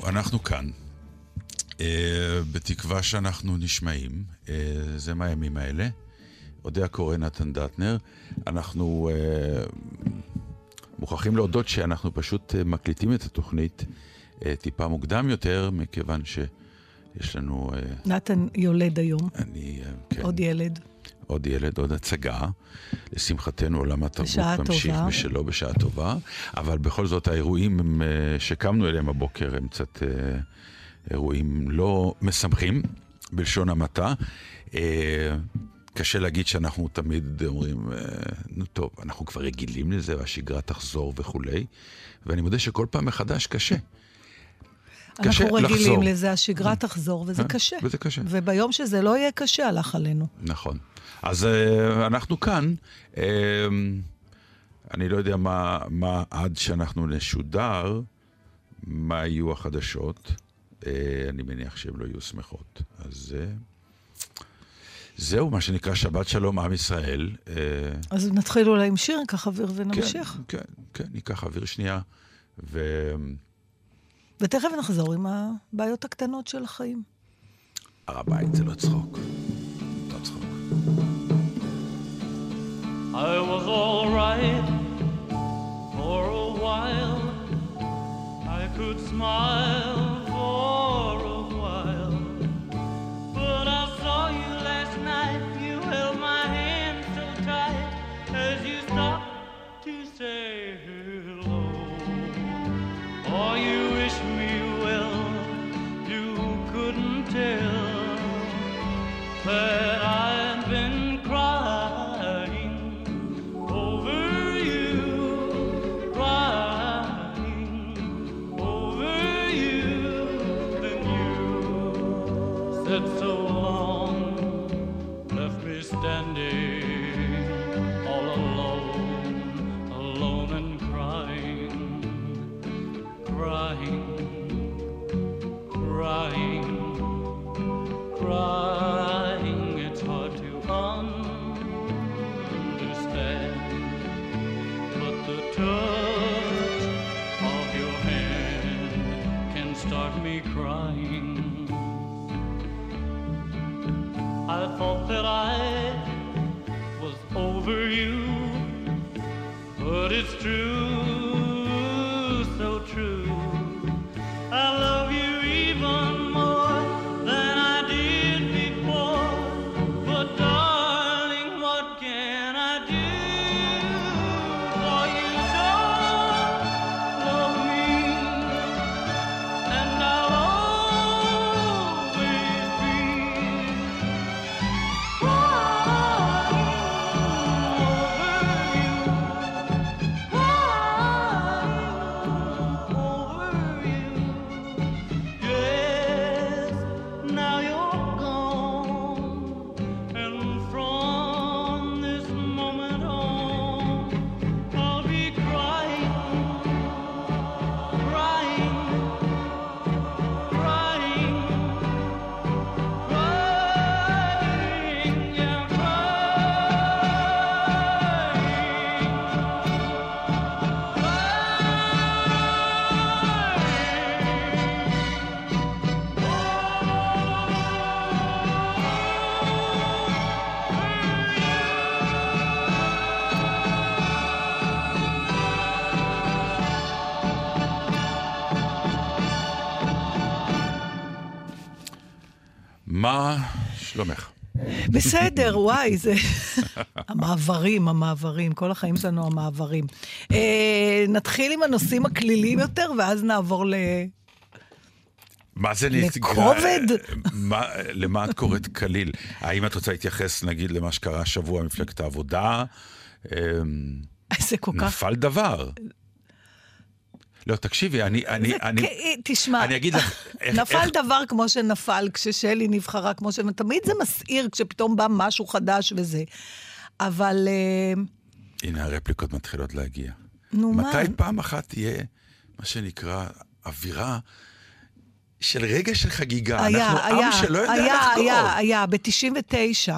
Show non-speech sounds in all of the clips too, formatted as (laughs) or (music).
זהו, אנחנו כאן. Uh, בתקווה שאנחנו נשמעים. Uh, זה מהימים האלה. אודה הקורא נתן דטנר. אנחנו uh, מוכרחים להודות שאנחנו פשוט uh, מקליטים את התוכנית uh, טיפה מוקדם יותר, מכיוון שיש לנו... Uh, נתן יולד היום. אני, uh, כן. עוד ילד. עוד ילד, עוד הצגה. לשמחתנו עולם התרבות ממשיך טובה. משלו בשעה טובה, אבל בכל זאת האירועים אה, שקמנו אליהם הבוקר הם קצת אה, אירועים לא משמחים, בלשון המעטה. אה, קשה להגיד שאנחנו תמיד אומרים, נו טוב, אנחנו כבר רגילים לזה והשגרה תחזור וכולי, ואני מודה שכל פעם מחדש קשה. אנחנו רגילים לחזור. לזה, השגרה תחזור, וזה קשה. וזה קשה. וביום שזה לא יהיה קשה, הלך עלינו. נכון. אז uh, אנחנו כאן. Uh, אני לא יודע מה, מה עד שאנחנו נשודר, מה יהיו החדשות. Uh, אני מניח שהן לא יהיו שמחות. אז uh, זהו, מה שנקרא שבת שלום עם ישראל. Uh, אז נתחיל אולי עם שיר, ניקח אוויר ונמשיך. כן, כן, כן, ניקח אוויר שנייה. ו... ותכף נחזור עם הבעיות הקטנות של החיים. הר הבית זה לא צחוק. לא צחוק. I was alright for a while. I could smile I thought that I was over you, but it's true, בסדר, וואי, זה... המעברים, המעברים, כל החיים שלנו המעברים. אה, נתחיל עם הנושאים הכלילים יותר, ואז נעבור ל... מה זה לכובד? מה, למה את קוראת קליל? האם את רוצה להתייחס, נגיד, למה שקרה השבוע במפלגת העבודה? אמ, זה כל כך... נפל דבר. לא, תקשיבי, אני... אני, אני תשמע, אני אגיד לך... (laughs) נפל איך... דבר כמו שנפל כששלי נבחרה, כמו ש... תמיד זה מסעיר כשפתאום בא משהו חדש וזה. אבל... אה, הנה, הרפליקות מתחילות להגיע. נו, מתי מה? מתי פעם אחת תהיה מה שנקרא אווירה של רגע של חגיגה? היה, אנחנו היה, עם שלא יודע היה, לחגוג. היה, היה, ב-99.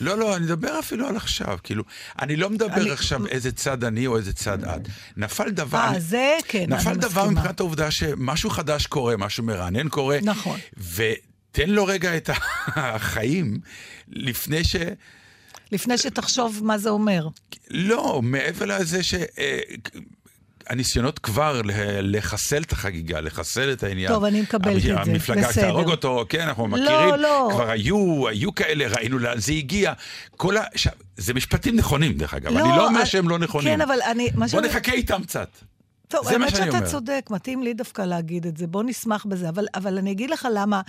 לא, לא, אני מדבר אפילו על עכשיו. כאילו, אני לא מדבר אני... עכשיו איזה צד אני או איזה צד את. נפל דבר... אה, זה כן, אני מסכימה. נפל דבר מבחינת העובדה שמשהו חדש קורה, משהו מרענן קורה. נכון. ותן לו רגע את החיים לפני ש... לפני שתחשוב מה זה אומר. לא, מעבר לזה ש... אה, הניסיונות כבר לחסל את החגיגה, לחסל את העניין. טוב, אני מקבלת את זה, בסדר. המפלגה תהרוג אותו, כן, אנחנו לא, מכירים. לא, לא. כבר היו, היו כאלה, ראינו לאן זה הגיע. כל ה... זה משפטים נכונים, דרך אגב. לא, אני לא אומר שהם לא נכונים. כן, אבל אני... בוא. נחכה איתם קצת. טוב, האמת שאתה אומר. צודק, מתאים לי דווקא להגיד את זה, בוא נשמח בזה. אבל, אבל אני אגיד לך למה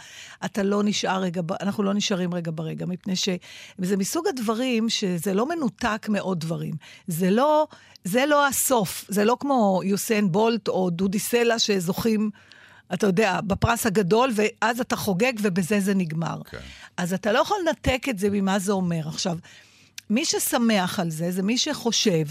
אתה לא נשאר רגע, אנחנו לא נשארים רגע ברגע, מפני שזה מסוג הדברים שזה לא מנותק מעוד דברים. זה לא, זה לא הסוף, זה לא כמו יוסיין בולט או דודי סלע שזוכים... אתה יודע, בפרס הגדול, ואז אתה חוגג ובזה זה נגמר. Okay. כן. אז אתה לא יכול לנתק את זה ממה זה אומר. עכשיו, מי ששמח על זה, זה מי שחושב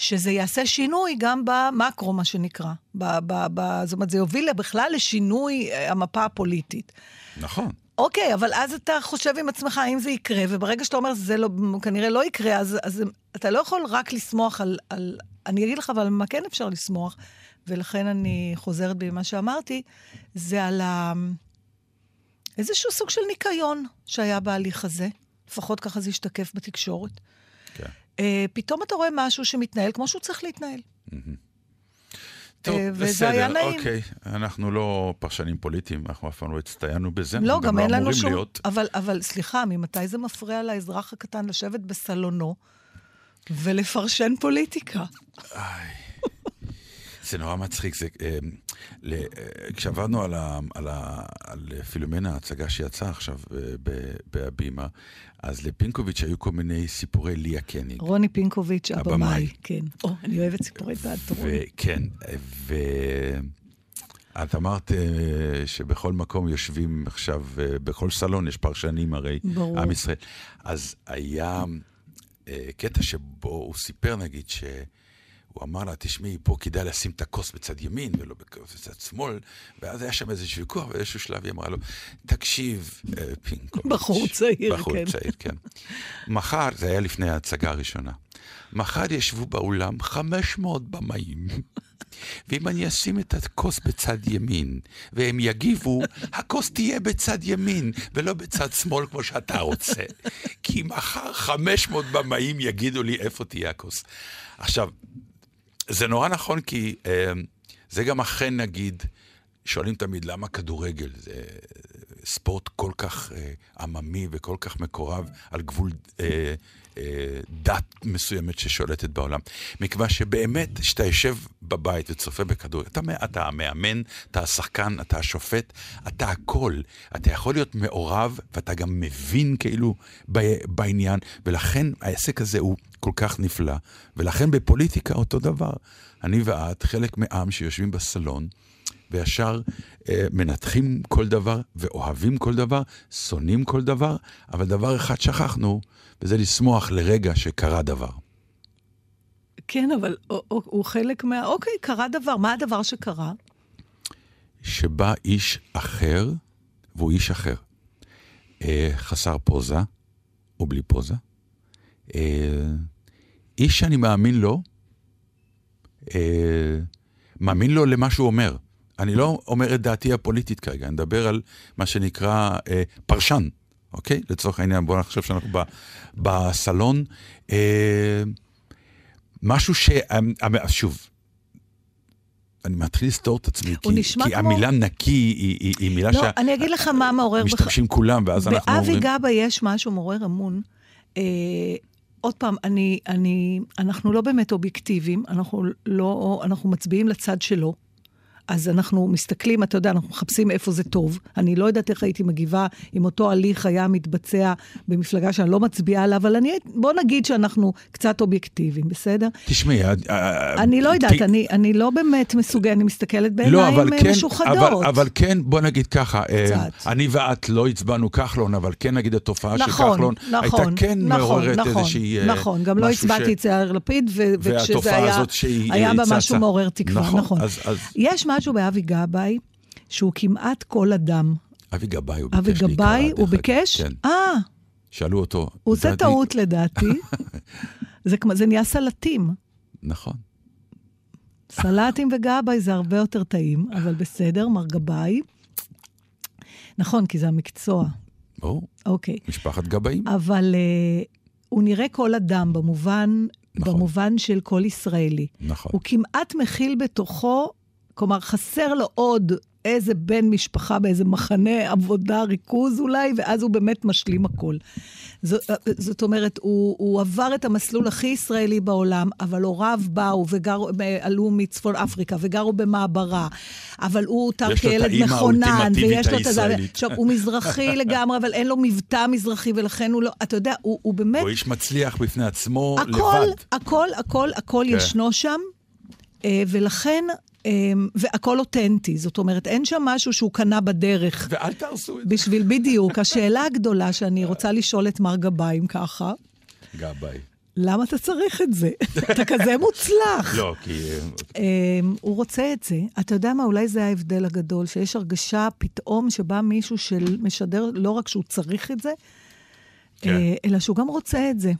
שזה יעשה שינוי גם במקרו, מה שנקרא. ב, ב, ב, זאת אומרת, זה יוביל בכלל לשינוי אה, המפה הפוליטית. נכון. אוקיי, אבל אז אתה חושב עם עצמך האם זה יקרה, וברגע שאתה אומר שזה לא, כנראה לא יקרה, אז, אז אתה לא יכול רק לסמוך על, על... אני אגיד לך, אבל מה כן אפשר לסמוך, ולכן אני חוזרת בי ממה שאמרתי, זה על ה... איזשהו סוג של ניקיון שהיה בהליך הזה. לפחות ככה זה השתקף בתקשורת. כן. אה, פתאום אתה רואה משהו שמתנהל כמו שהוא צריך להתנהל. טוב, אה, וזה היה נעים. אוקיי, אנחנו לא פרשנים פוליטיים, אנחנו אף פעם לא הצטיינו בזה, לא, גם לא אין לנו שום... להיות. אבל, אבל סליחה, ממתי זה מפריע לאזרח הקטן לשבת בסלונו ולפרשן פוליטיקה? איי. זה נורא מצחיק, זה, אה, ל, אה, כשעבדנו על, ה, על, ה, על פילומנה, ההצגה שיצאה עכשיו אה, בהבימה, אז לפינקוביץ' היו כל מיני סיפורי ליה קניג. רוני פינקוביץ', הבמאי, כן. (laughs) או, אני אוהבת סיפורי תיאטרון. כן, ואת אמרת שבכל מקום יושבים עכשיו, בכל סלון יש פרשנים הרי, ברור. עם ישראל. אז היה קטע שבו הוא סיפר, נגיד, ש... הוא אמר לה, תשמעי, פה כדאי לשים את הכוס בצד ימין ולא בצד שמאל, ואז היה שם איזשהו ויכוח, באיזשהו שלב היא אמרה לו, תקשיב, אה, פינקו. בחור צעיר, בחור כן. בחור צעיר, כן. מחר, זה היה לפני ההצגה הראשונה, מחר ישבו באולם 500 במאים. ואם אני אשים את הכוס בצד ימין, והם יגיבו, הכוס תהיה בצד ימין, ולא בצד שמאל כמו שאתה רוצה. כי מחר 500 במאים יגידו לי איפה תהיה הכוס. עכשיו, זה נורא נכון, כי אה, זה גם אכן, נגיד, שואלים תמיד למה כדורגל, זה ספורט כל כך אה, עממי וכל כך מקורב על גבול אה, אה, דת מסוימת ששולטת בעולם. מכיוון שבאמת, כשאתה יושב בבית וצופה בכדורגל, אתה, אתה המאמן, אתה השחקן, אתה השופט, אתה הכל. אתה יכול להיות מעורב ואתה גם מבין כאילו בעניין, ולכן העסק הזה הוא כל כך נפלא. ולכן בפוליטיקה אותו דבר. אני ואת חלק מעם שיושבים בסלון, וישר אה, מנתחים כל דבר, ואוהבים כל דבר, שונאים כל דבר, אבל דבר אחד שכחנו, וזה לשמוח לרגע שקרה דבר. כן, אבל הוא, חלק מה... אוקיי, קרה דבר. מה הדבר שקרה? שבא איש אחר, והוא איש אחר. אה, חסר פוזה, או בלי פוזה. אה, איש שאני מאמין לו, אה, מאמין לו למה שהוא אומר. אני לא אומר את דעתי הפוליטית כרגע, אני מדבר על מה שנקרא אה, פרשן, אוקיי? לצורך העניין, בואו נחשב שאנחנו ב, בסלון. אה, משהו ש... אה, שוב, אני מתחיל לסתור את עצמי, כי, כי כמו... המילה נקי היא, היא, היא מילה לא, ש... אני אגיד לך מה מעורר... משתמשים בח... כולם, ואז אנחנו אומרים... באבי גבא יש משהו מעורר אמון. אה, עוד פעם, אני, אני, אנחנו לא באמת אובייקטיביים, אנחנו לא, אנחנו מצביעים לצד שלו. אז אנחנו מסתכלים, אתה יודע, אנחנו מחפשים איפה זה טוב. אני לא יודעת איך הייתי מגיבה אם אותו הליך היה מתבצע במפלגה שאני לא מצביעה עליו, אבל אני, בוא נגיד שאנחנו קצת אובייקטיביים, בסדר? תשמעי, אה, אה, אני לא יודעת. אני, אני לא באמת מסוגלת, אני מסתכלת בעיניים לא, אבל כן, משוחדות. אבל, אבל כן, בוא נגיד ככה, אה, קצת. אני ואת לא הצבענו כחלון, אבל כן נגיד התופעה נכון, של כחלון נכון, הייתה כן נכון, מעוררת נכון, איזושהי... נכון, גם לא הצבעתי את יאיר לפיד, וכשזה היה, היה בה משהו מעורר תקווה, נכון. נכון. אז, אז... יש משהו באבי גבאי, שהוא כמעט כל אדם. אבי גבאי, הוא ביקש להיקרא. אבי גבאי, הוא ביקש? כן. אה. שאלו אותו. הוא עושה טעות לדעתי. (laughs) זה, זה נהיה סלטים. נכון. סלטים וגבאי זה הרבה יותר טעים, אבל בסדר, מר גבאי. נכון, כי זה המקצוע. ברור. אוקיי. משפחת גבאים. אבל uh, הוא נראה כל אדם במובן, נכון. במובן של כל ישראלי. נכון. הוא כמעט מכיל בתוכו כלומר, חסר לו עוד איזה בן משפחה באיזה מחנה עבודה, ריכוז אולי, ואז הוא באמת משלים הכל. זאת, זאת אומרת, הוא, הוא עבר את המסלול הכי ישראלי בעולם, אבל הוריו באו ועלו מצפון אפריקה וגרו במעברה, אבל הוא אותר כילד מכונן, ויש לו את זה. עכשיו, הוא מזרחי (laughs) לגמרי, אבל אין לו מבטא מזרחי, ולכן הוא לא, אתה יודע, הוא, הוא באמת... הוא איש מצליח בפני עצמו הכל, לבד. הכל, הכל, הכל כן. ישנו שם. אה, ולכן והכל אותנטי, זאת אומרת, אין שם משהו שהוא קנה בדרך. ואל תהרסו את זה. בשביל, בדיוק. (laughs) השאלה הגדולה שאני רוצה לשאול את מר גבאי, אם ככה... גבאי. למה אתה צריך את זה? (laughs) אתה כזה מוצלח. לא, כי... אמ, הוא רוצה את זה. אתה יודע מה, אולי זה ההבדל הגדול, שיש הרגשה פתאום שבא מישהו שמשדר לא רק שהוא צריך את זה, כן. אה, אלא שהוא גם רוצה את זה.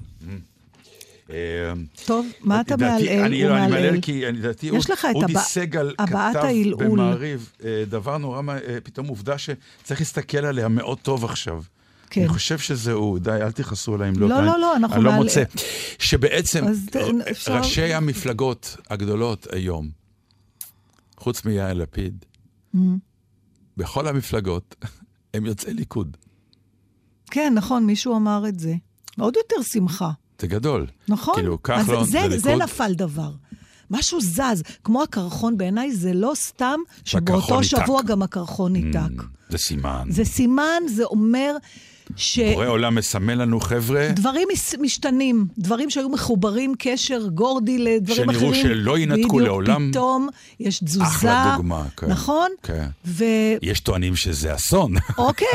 Mm. טוב, מה אתה מעלעל? אני לא, אני מעלעל כי לדעתי אודי סגל כתב במעריב אה, דבר נורא, אה, פתאום עובדה שצריך להסתכל עליה מאוד טוב עכשיו. כן. אני חושב שזה הוא, די, אל תכעסו עליי אם לא... לא, לא, לא, אנחנו... אני לא מוצא. שבעצם ראשי המפלגות הגדולות היום, חוץ מיאיר לפיד. בכל המפלגות, (laughs) הם יוצאי ליכוד. כן, נכון, מישהו אמר את זה. עוד יותר שמחה. זה גדול. נכון. כאילו, כחלון זה, זה, זה נפל דבר. משהו זז, כמו הקרחון, בעיניי זה לא סתם שבאותו שבוע גם הקרחון ניתק. Mm, זה סימן. זה סימן, זה אומר ש... בורא עולם מסמן לנו, חבר'ה... דברים משתנים, דברים שהיו מחוברים קשר גורדי לדברים אחרים. שנראו שלא ינתקו לעולם. בדיוק, פתאום יש תזוזה. אחלה דוגמה, כן. נכון? כן. ו... יש טוענים שזה אסון. אוקיי,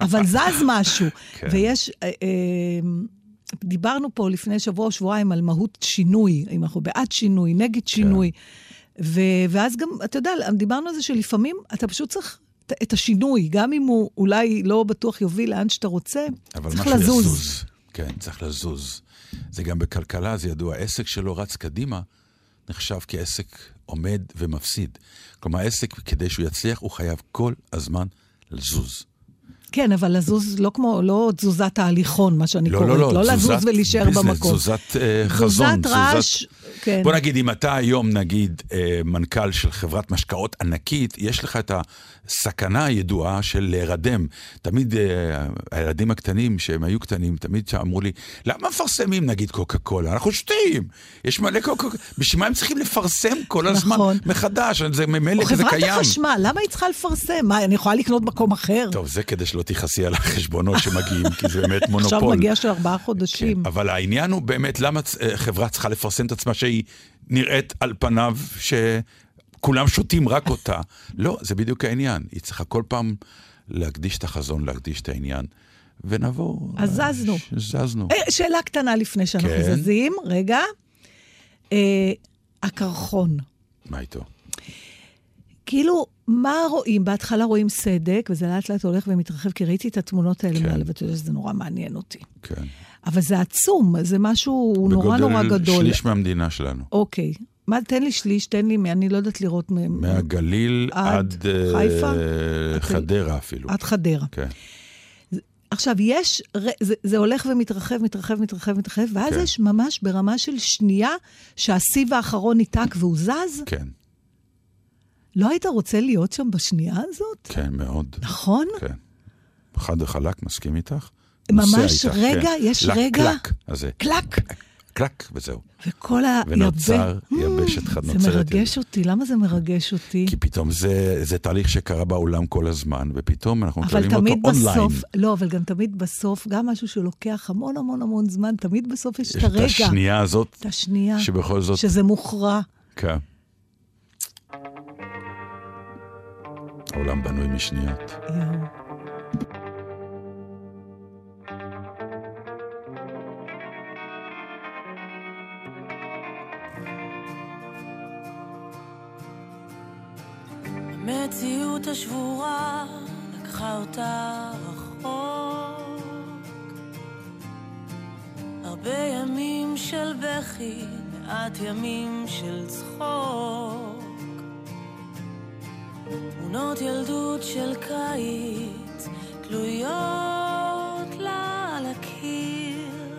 אבל זז משהו. (laughs) כן. ויש... אה, אה, דיברנו פה לפני שבוע או שבועיים על מהות שינוי, אם אנחנו בעד שינוי, נגד. שינוי. כן. ו- ואז גם, אתה יודע, דיברנו על זה שלפעמים אתה פשוט צריך את השינוי, גם אם הוא אולי לא בטוח יוביל לאן שאתה רוצה, צריך לזוז. לזוז. כן, צריך לזוז. זה גם בכלכלה, זה ידוע, עסק שלא רץ קדימה נחשב כעסק עומד ומפסיד. כלומר, עסק, כדי שהוא יצליח, הוא חייב כל הזמן לזוז. כן, אבל לזוז לא כמו, לא תזוזת ההליכון, מה שאני לא, קוראת. לא, לא, לא לזוז ולהישאר במקום. תזוזת uh, חזון. תזוזת רעש, כן. בוא נגיד, אם אתה היום, נגיד, uh, מנכ"ל של חברת משקאות ענקית, יש לך את הסכנה הידועה של להירדם. תמיד uh, הילדים הקטנים, שהם היו קטנים, תמיד אמרו לי, למה מפרסמים נגיד קוקה קולה? אנחנו שותים. יש מלא קוקה קולה. בשביל מה הם צריכים לפרסם כל הזמן נכון. מחדש? זה ממילא כזה קיים. או חברת החשמל, למה היא צריכה לפרסם? מה, אני יכולה לקנות מקום אחר? טוב, זה כדי שלא תכעסי על החשבונות שמגיעים, כי זה באמת (laughs) מונופול. עכשיו מגיע של ארבעה חודשים. כן, אבל העניין הוא באמת, למה אה, חברה צריכה לפרסם את עצמה שהיא נראית על פניו שכולם שותים רק אותה? לא, זה בדיוק העניין. היא צריכה כל פעם להקדיש את החזון, להקדיש את העניין. ונבוא... אז זזנו. זזנו. אה, שאלה קטנה לפני שאנחנו כן. זזים, רגע. אה, הקרחון. מה איתו? כאילו, מה רואים? בהתחלה רואים סדק, וזה לאט לאט הולך ומתרחב, כי ראיתי את התמונות האלה כן. מעלה, ואתה יודע שזה נורא מעניין אותי. כן. אבל זה עצום, זה משהו נורא נורא גדול. בגודל שליש מהמדינה שלנו. אוקיי. מה, תן לי שליש, תן לי, אני לא יודעת לראות... מהגליל עד... עד אה, חיפה? Uh, חדרה אפילו. עד חדרה. כן. עכשיו, יש, זה, זה הולך ומתרחב, מתרחב, מתרחב, מתרחב, ואז כן. יש ממש ברמה של שנייה שהסיב האחרון ניתק והוא זז. כן. לא היית רוצה להיות שם בשנייה הזאת? כן, מאוד. נכון? כן. חד וחלק, מסכים איתך. ממש רגע, כן. יש רגע... לקלק הזה. קלק. קלק, וזהו. וכל ה... ונוצר יבשת חד נוצרת. זה מרגש אותי, למה זה מרגש אותי? כי פתאום זה, זה תהליך שקרה בעולם כל הזמן, ופתאום אנחנו מקבלים אותו בסוף, אונליין. לא, אבל גם תמיד בסוף, גם משהו שלוקח המון המון המון זמן, תמיד בסוף יש, יש את הרגע. יש את השנייה הזאת. את השנייה. שבכל זאת... שזה מוכרע. כן. העולם בנוי משניות. יואו. המציאות השבורה לקחה אותה רחוק. הרבה ימים של בכי, מעט ימים של צחוק. תמונות ילדות של קיץ תלויות לה על הקיר.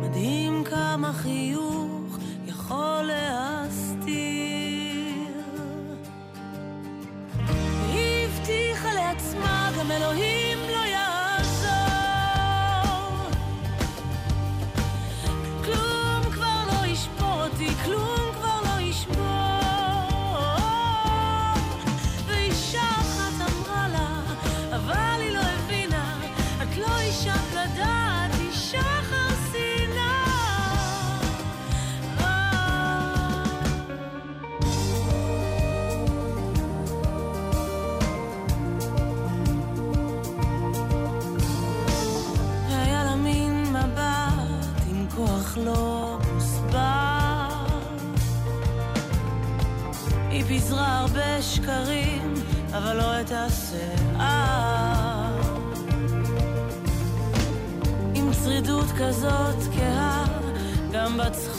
מדהים כמה חיוך יכול להסתיר. גם אלוהים פיזרה הרבה שקרים, אבל לא את השיער. עם שרידות כזאת כהה, גם בצחוק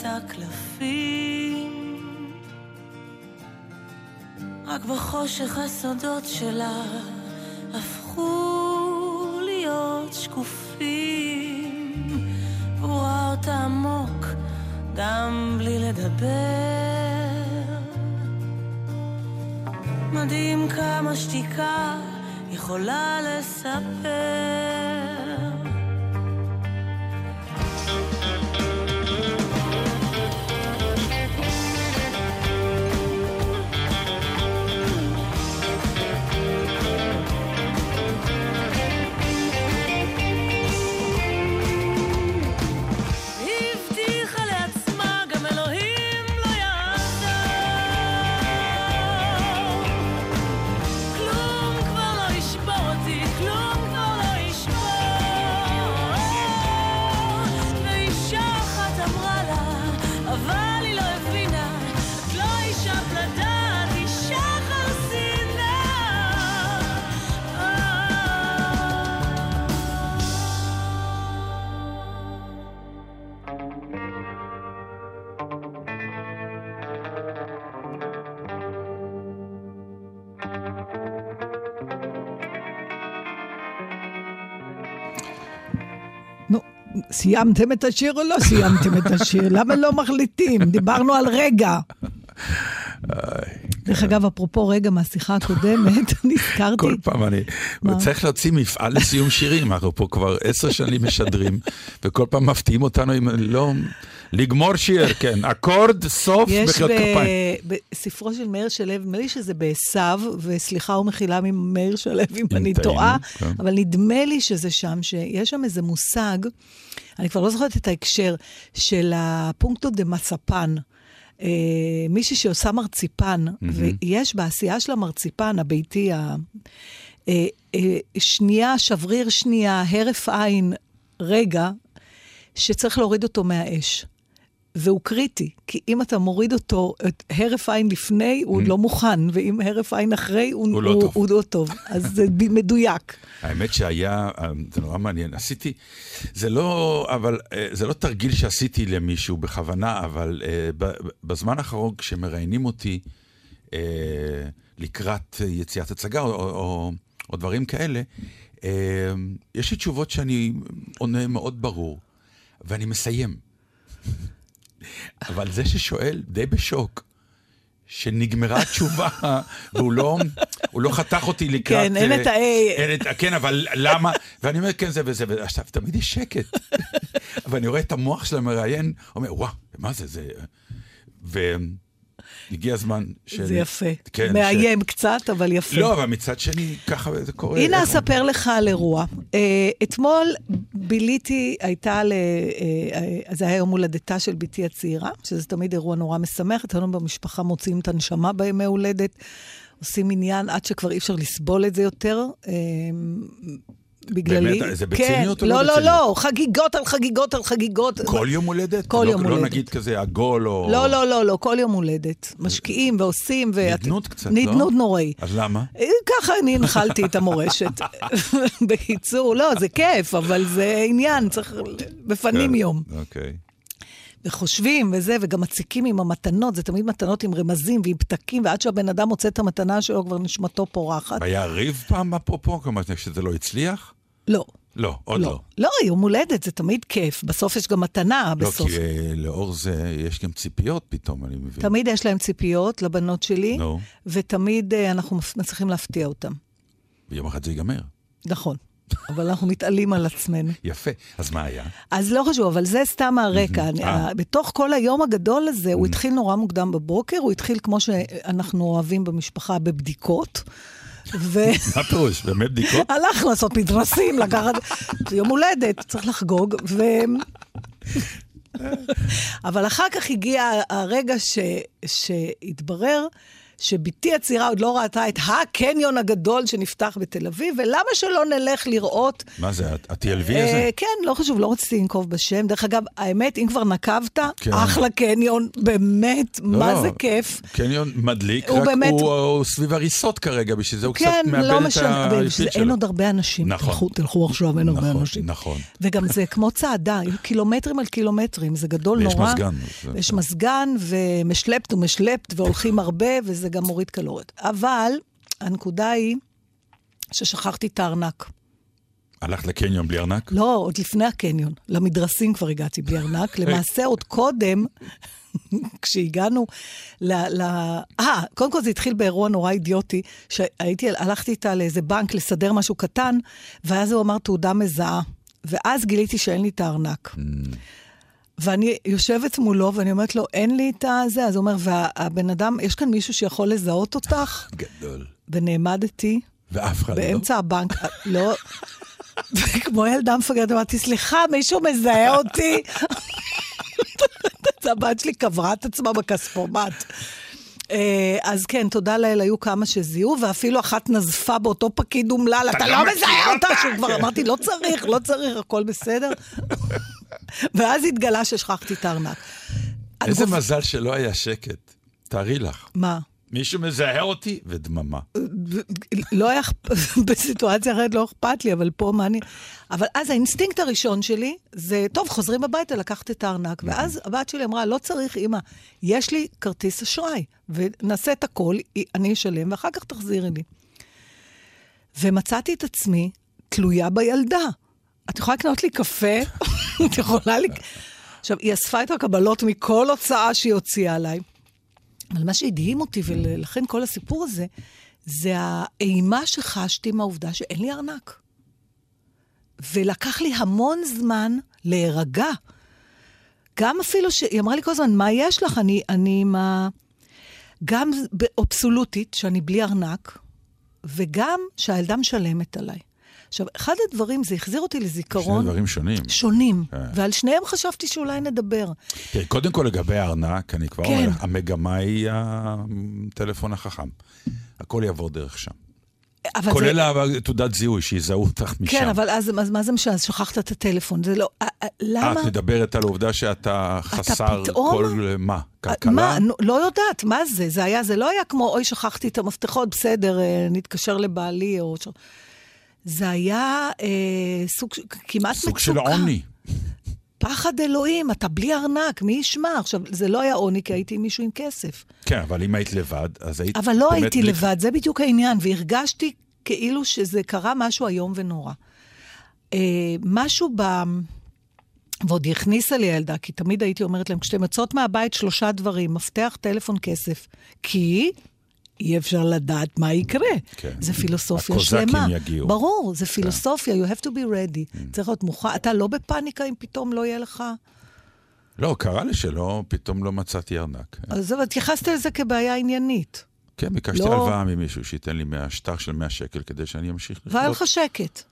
את הקלפים. רק בחושך הסודות שלה הפכו להיות שקופים. הוא ראה אותה עמוק גם בלי לדבר. מדהים כמה שתיקה יכולה לספר. סיימתם את השיר או לא סיימתם את השיר? למה לא מחליטים? דיברנו על רגע. דרך אגב, אפרופו רגע מהשיחה הקודמת, (laughs) נזכרתי... כל פעם אני... צריך להוציא מפעל לסיום שירים, אנחנו פה כבר עשר שנים משדרים, וכל פעם מפתיעים אותנו אם לא... לגמור שיר, כן. אקורד, סוף, מחיאות כפיים. יש בספרו של מאיר שלו, נדמה לי שזה בעשו, וסליחה ומחילה ממאיר שלו אם אני טועה, כן. אבל נדמה לי שזה שם, שיש שם איזה מושג, אני כבר לא זוכרת את ההקשר, של הפונקטו דה מצפן. אה, מישהי שעושה מרציפן, mm-hmm. ויש בעשייה של המרציפן הביתי, ה... אה, אה, שנייה, שבריר שנייה, הרף עין, רגע, שצריך להוריד אותו מהאש. והוא קריטי, כי אם אתה מוריד אותו, את הרף עין לפני, הוא mm. לא מוכן, ואם הרף עין אחרי, הוא, הוא, לא, הוא, טוב. הוא לא טוב. אז זה מדויק. האמת שהיה, זה נורא מעניין, עשיתי, זה לא, אבל, אה, זה לא תרגיל שעשיתי למישהו בכוונה, אבל uh, בזמן האחרון, כשמראיינים אותי לקראת יציאת הצגה, או, או, או, דברים כאלה, יש לי תשובות שאני עונה מאוד ברור, ואני מסיים. אבל זה ששואל די בשוק, שנגמרה התשובה, והוא לא, לא חתך אותי לקראת... כן, אין את ה... אין את, כן, אבל למה? ואני אומר, כן, זה וזה, ועכשיו תמיד יש שקט. ואני רואה את המוח של המראיין, אומר, וואו, מה זה, זה... ו... הגיע הזמן של... זה יפה. כן, מאיים ש... קצת, אבל יפה. לא, אבל מצד שני, ככה זה קורה. הנה אספר לך על אירוע. Uh, אתמול ביליתי, הייתה ל... Uh, זה היה יום הולדתה של בתי הצעירה, שזה תמיד אירוע נורא משמח. אצלנו במשפחה מוציאים את הנשמה בימי הולדת. עושים עניין עד שכבר אי אפשר לסבול את זה יותר. בגללי. באמת? זה בציניות כן, או לא, לא בציניות? לא, לא, חגיגות על חגיגות על חגיגות. כל יום הולדת? כל לא, יום הולדת. לא נגיד כזה עגול או... לא, לא, לא, לא, כל יום הולדת. משקיעים ועושים. נדנות קצת, לא? נדנות נוראי. אז למה? אה, ככה אני הנחלתי את המורשת. (laughs) בקיצור, לא, זה כיף, אבל זה עניין, צריך בפנים כן, יום. אוקיי. וחושבים וזה, וגם מציקים עם המתנות, זה תמיד מתנות עם רמזים ועם פתקים, ועד שהבן אדם מוצא את המתנה שלו, כבר נשמתו פורחת. היה ריב פעם אפרופו? כלומר, שזה לא הצליח? לא. לא, עוד לא. לא, לא יום הולדת זה תמיד כיף, בסוף יש גם מתנה, לא, בסוף. לא, כי uh, לאור זה יש גם ציפיות פתאום, אני מבין. תמיד יש להם ציפיות לבנות שלי, no. ותמיד uh, אנחנו מצליחים להפתיע אותם. ויום אחד זה ייגמר. נכון. אבל אנחנו מתעלים על עצמנו. יפה, אז מה היה? אז לא חשוב, אבל זה סתם הרקע. אה. בתוך כל היום הגדול הזה, הוא התחיל נורא מוקדם בבוקר, הוא התחיל כמו שאנחנו אוהבים במשפחה, בבדיקות. ו... (laughs) מה פירוש? באמת בדיקות? הלכנו לעשות מדרסים, לקחת... זה יום הולדת, צריך לחגוג, ו... אבל אחר כך הגיע הרגע ש... שהתברר שבתי הצעירה עוד לא ראתה את הקניון הגדול שנפתח בתל אביב, ולמה שלא נלך לראות... מה זה, ה-TLV הזה? אה, כן, לא חשוב, לא רציתי לנקוב בשם. דרך אגב, האמת, אם כבר נקבת, כן. אחלה קניון, באמת, לא, מה לא, זה כיף. קניון מדליק, הוא רק באמת... הוא, הוא סביב הריסות כרגע, בשביל זה הוא כן, קצת מאבד לא את משנה, האישית שלו. אין עוד הרבה אנשים. נכון. תלכו, תלכו עכשיו, אין נכון, הרבה אנשים. נכון. וגם זה כמו צעדה, קילומטרים על קילומטרים, זה גדול ויש נורא. מזגן. יש מזגן, ומשלפת ומשלפת, והולכים הרבה, וזה גם מוריד קלוריות. אבל הנקודה היא ששכחתי את הארנק. הלכת לקניון בלי ארנק? לא, עוד לפני הקניון. למדרסים כבר הגעתי בלי ארנק. (laughs) למעשה, עוד קודם, (laughs) כשהגענו ל... ל... אה, קודם כל זה התחיל באירוע נורא אידיוטי, שהייתי, הלכתי איתה לאיזה בנק לסדר משהו קטן, ואז הוא אמר תעודה מזהה. ואז גיליתי שאין לי את הארנק. ואני יושבת מולו, ואני אומרת לו, אין לי את הזה. אז הוא אומר, והבן אדם, יש כאן מישהו שיכול לזהות אותך? (laughs) גדול. ונעמדתי. ואף אחד לא? באמצע הבנק, (laughs) לא. וכמו ילדה מפגרת, אמרתי, סליחה, מישהו מזהה אותי? (laughs) הבת שלי קברה את עצמה בכספומט. אה, אז כן, תודה לאל, היו כמה שזיהו, ואפילו אחת נזפה באותו פקיד אומלל, אתה לא, לא מזהה אותה, שהוא כבר אמרתי, לא צריך, לא צריך, הכל בסדר. ואז התגלה ששכחתי את הארנק. איזה מזל שלא היה שקט. תארי לך. מה? מישהו מזהה אותי, ודממה. לא היה, (laughs) בסיטואציה אחרת לא אכפת לי, אבל פה מה אני... אבל אז האינסטינקט הראשון שלי זה, טוב, חוזרים הביתה לקחת את הארנק. ואז הבת שלי אמרה, לא צריך, אמא, יש לי כרטיס אשראי, ונעשה את הכל, אני אשלם, ואחר כך תחזירי לי. ומצאתי את עצמי תלויה בילדה. את יכולה לקנות לי קפה? (laughs) את יכולה לי... עכשיו, היא אספה את הקבלות מכל הוצאה שהיא הוציאה עליי. אבל מה שהדהים אותי, ולכן כל הסיפור הזה, זה האימה שחשתי מהעובדה שאין לי ארנק. ולקח לי המון זמן להירגע. גם אפילו שהיא אמרה לי כל הזמן, מה יש לך? אני, אני מה... גם באבסולוטית, שאני בלי ארנק, וגם שהילדה משלמת עליי. עכשיו, אחד הדברים, זה החזיר אותי לזיכרון... שני דברים שונים. שונים, כן. ועל שניהם חשבתי שאולי נדבר. תראי, קודם כל לגבי הארנק, אני כבר כן. אומר, המגמה היא הטלפון החכם. הכל יעבור דרך שם. כולל זה... תעודת זיהוי, שיזהו אותך משם. כן, אבל אז, אז מה זה משנה? אז שכחת את הטלפון, זה לא... למה? את מדברת על העובדה שאתה חסר פתאום... כל... מה? כלכלה? מה? לא יודעת, מה זה? זה היה, זה לא היה כמו, אוי, שכחתי את המפתחות, בסדר, אה, נתקשר לבעלי, או... זה היה אה, סוג, כמעט סוג מצוקה. סוג של עוני. פחד אלוהים, אתה בלי ארנק, מי ישמע? עכשיו, זה לא היה עוני, כי הייתי עם מישהו עם כסף. כן, אבל אם היית לבד, אז היית... אבל לא הייתי בלי... לבד, זה בדיוק העניין, והרגשתי כאילו שזה קרה משהו איום ונורא. אה, משהו ב... ועוד היא הכניסה לי הילדה, כי תמיד הייתי אומרת להם, כשאתם יוצאות מהבית, שלושה דברים, מפתח, טלפון, כסף. כי אי אפשר לדעת מה יקרה. כן. זה פילוסופיה שלמה. הקוזקים יגיעו. ברור, זה כן. פילוסופיה, כן. you have to be ready. Mm. צריך להיות מוכן. אתה לא בפאניקה אם פתאום לא יהיה לך... לא, קרה לי שלא, פתאום לא מצאתי ארנק. אז זהו, התייחסת לזה כבעיה עניינית. כן, ביקשתי לא... הלוואה ממישהו שייתן לי 100, שטר של 100 שקל כדי שאני אמשיך לחיות. והיה לך שקט.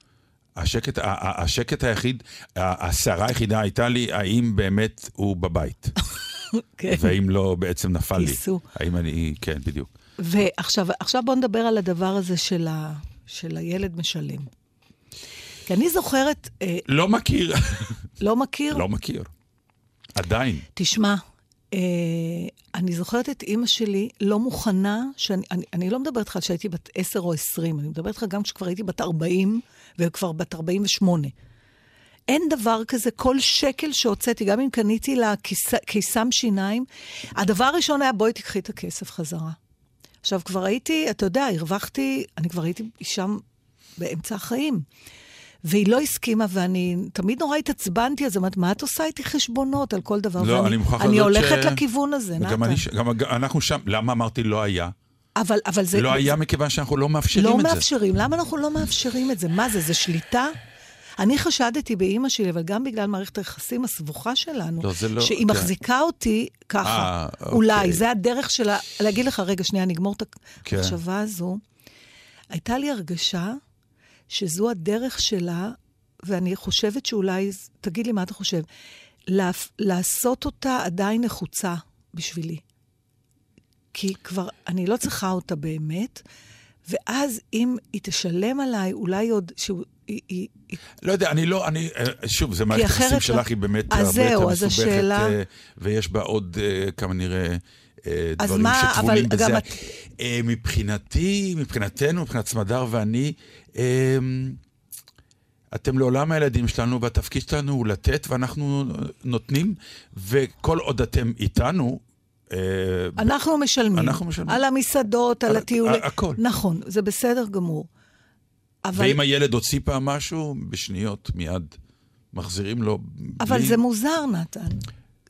השקט, השקט היחיד, הסערה היחידה הייתה לי, האם באמת הוא בבית. (laughs) כן. והאם לא בעצם נפל לי. האם אני, כן, בדיוק. ועכשיו בוא נדבר על הדבר הזה של, ה, של הילד משלם. כי אני זוכרת... אה, לא מכיר. לא מכיר? לא מכיר. עדיין. תשמע, אה, אני זוכרת את אימא שלי לא מוכנה, שאני, אני, אני לא מדברת איתך על שהייתי בת 10 או 20, אני מדברת איתך גם כשכבר הייתי בת 40 וכבר בת 48. אין דבר כזה, כל שקל שהוצאתי, גם אם קניתי לה קיסם שיניים, הדבר הראשון היה, בואי תקחי את הכסף חזרה. עכשיו, כבר הייתי, אתה יודע, הרווחתי, אני כבר הייתי שם באמצע החיים. והיא לא הסכימה, ואני תמיד נורא התעצבנתי, אז אמרתי, מה את עושה איתי חשבונות על כל דבר? לא, ואני, אני מוכרח לדעת ש... אני הולכת לכיוון הזה, נתן. גם, אני, גם אנחנו שם, למה אמרתי לא היה? אבל, אבל זה... לא היה מכיוון שאנחנו לא מאפשרים לא את מאפשרים. זה. לא מאפשרים. למה אנחנו לא מאפשרים את זה? מה זה, זה שליטה? אני חשדתי באימא שלי, אבל גם בגלל מערכת היחסים הסבוכה שלנו, לא, לא, שהיא כן. מחזיקה אותי ככה, 아, אה, אולי, אוקיי. זה הדרך שלה, להגיד לך, רגע, שנייה, נגמור את כן. המחשבה כן. הזו. הייתה לי הרגשה שזו הדרך שלה, ואני חושבת שאולי, תגיד לי מה אתה חושב, לעשות אותה עדיין נחוצה בשבילי. כי כבר, אני לא צריכה אותה באמת, ואז אם היא תשלם עליי, אולי עוד, שהוא, לא יודע, אני לא, אני, אה, שוב, זה מערכת היחסים שלך, היא באמת הרבה יותר מסובכת, אה, ויש בה עוד אה, כמה נראה... דברים מה, שטבולים בזה. מבחינתי, מבחינתנו, מבחינת סמדר ואני, אתם לעולם הילדים שלנו, והתפקיד שלנו הוא לתת, ואנחנו נותנים, וכל עוד אתם איתנו, אנחנו משלמים. אנחנו משלמים. על המסעדות, על הטיולים. הכל. נכון, זה בסדר גמור. אבל... ואם הילד הוציא פעם משהו, בשניות מיד מחזירים לו. אבל בלי... זה מוזר, נתן.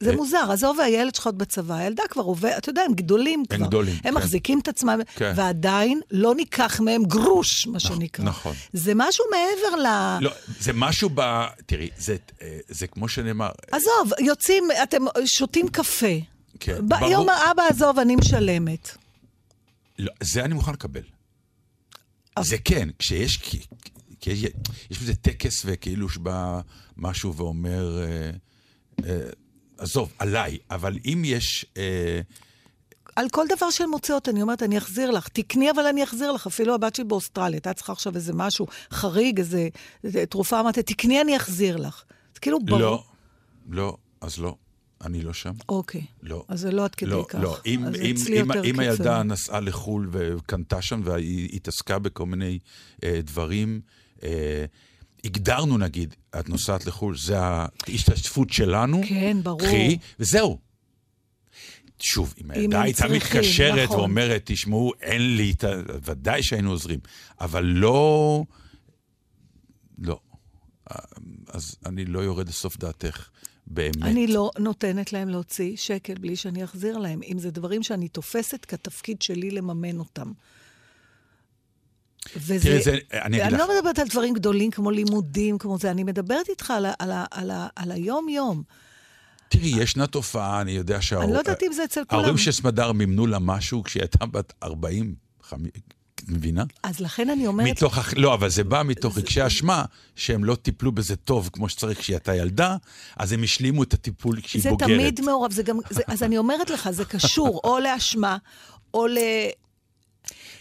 זה אה, מוזר, עזוב, הילד שלך עוד בצבא, הילדה כבר עובד, אתה יודע, הם גדולים כבר. הם גדולים, הם כן. מחזיקים את עצמם, כן. ועדיין לא ניקח מהם גרוש, מה נכון, שנקרא. נכון. זה משהו מעבר ל... לא, זה משהו ב... תראי, זה, אה, זה כמו שנאמר... עזוב, יוצאים, אתם שותים קפה. כן, ברור. יום האבא, עזוב, אני משלמת. לא, זה אני מוכן לקבל. זה כן, כשיש... כי יש, יש בזה טקס וכאילו שבא משהו ואומר, אה, אה, עזוב, עליי, אבל אם יש... אה, על כל דבר שהן מוצאות, אני אומרת, אני אחזיר לך. תקני, אבל אני אחזיר לך. אפילו הבת שלי באוסטרליה, הייתה צריכה עכשיו איזה משהו חריג, איזה, איזה תרופה, אמרתי, תקני, אני אחזיר לך. זה כאילו ברור. לא, לא, אז לא. אני לא שם. אוקיי. לא. אז זה לא עד כדי לא, כך. לא, אם, אם, אם, אם הילדה נסעה לחו"ל וקנתה שם והיא התעסקה בכל מיני אה, דברים, אה, הגדרנו נגיד, את נוסעת לחו"ל, זה ההשתתפות שלנו. כן, ברור. קחי, וזהו. שוב, אם הילדה הייתה מתקשרת נכון. ואומרת, תשמעו, אין לי, ודאי שהיינו עוזרים, אבל לא... לא. אז אני לא יורד לסוף דעתך. באמת. אני לא נותנת להם להוציא שקל בלי שאני אחזיר להם, אם זה דברים שאני תופסת כתפקיד שלי לממן אותם. וזה, תראי, זה, אני אגיד לך... אני לא מדברת על דברים גדולים כמו לימודים, כמו זה, אני מדברת איתך על, על, על, על, על היום-יום. תראי, ישנה תופעה, אני יודע שההורים... אני לא יודעת אם זה אצל כולם. ההורים של סמדר מימנו לה משהו כשהיא הייתה בת 40, 50, מבינה? אז לכן אני אומרת... מתוך, לא, אבל זה בא מתוך רגשי אשמה, שהם לא טיפלו בזה טוב כמו שצריך כשהיא הייתה ילדה, אז הם השלימו את הטיפול כשהיא זה בוגרת. זה תמיד מעורב, זה גם... זה, אז אני אומרת לך, זה קשור או לאשמה, או ל...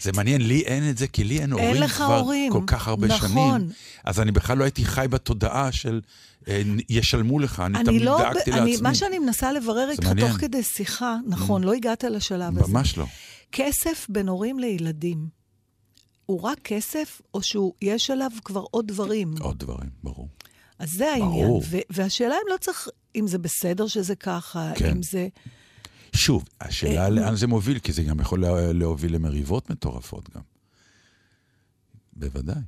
זה מעניין, לי אין את זה, כי לי אין הורים אין כבר הורים. כל כך הרבה נכון. שנים. אז אני בכלל לא הייתי חי בתודעה של אה, ישלמו לך, אני, אני תמיד לא, דאגתי אני, לעצמי. מה שאני מנסה לברר איתך מעניין. תוך כדי שיחה, נכון, לא הגעת לשלב הזה. ממש לא. כסף בין הורים לילדים, הוא רק כסף, או שיש עליו כבר עוד דברים? עוד דברים, ברור. אז זה העניין. ברור. והשאלה אם לא צריך, אם זה בסדר שזה ככה, כן. אם זה... שוב, השאלה אה, לאן זה מוביל, כי זה גם יכול לה- להוביל למריבות מטורפות גם. בוודאי.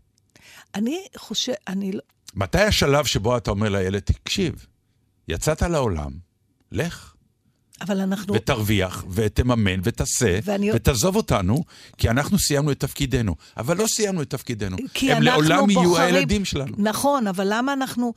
אני חושב, אני לא... מתי השלב שבו אתה אומר לילד, תקשיב, יצאת לעולם, לך. אבל אנחנו... ותרוויח, ותממן, ותעשה, ואני- ותעזוב אותנו, כי אנחנו סיימנו את תפקידנו. אבל לא סיימנו את תפקידנו. כי הם אנחנו לעולם יהיו בוחרים- הילדים שלנו. נכון, אבל למה אנחנו...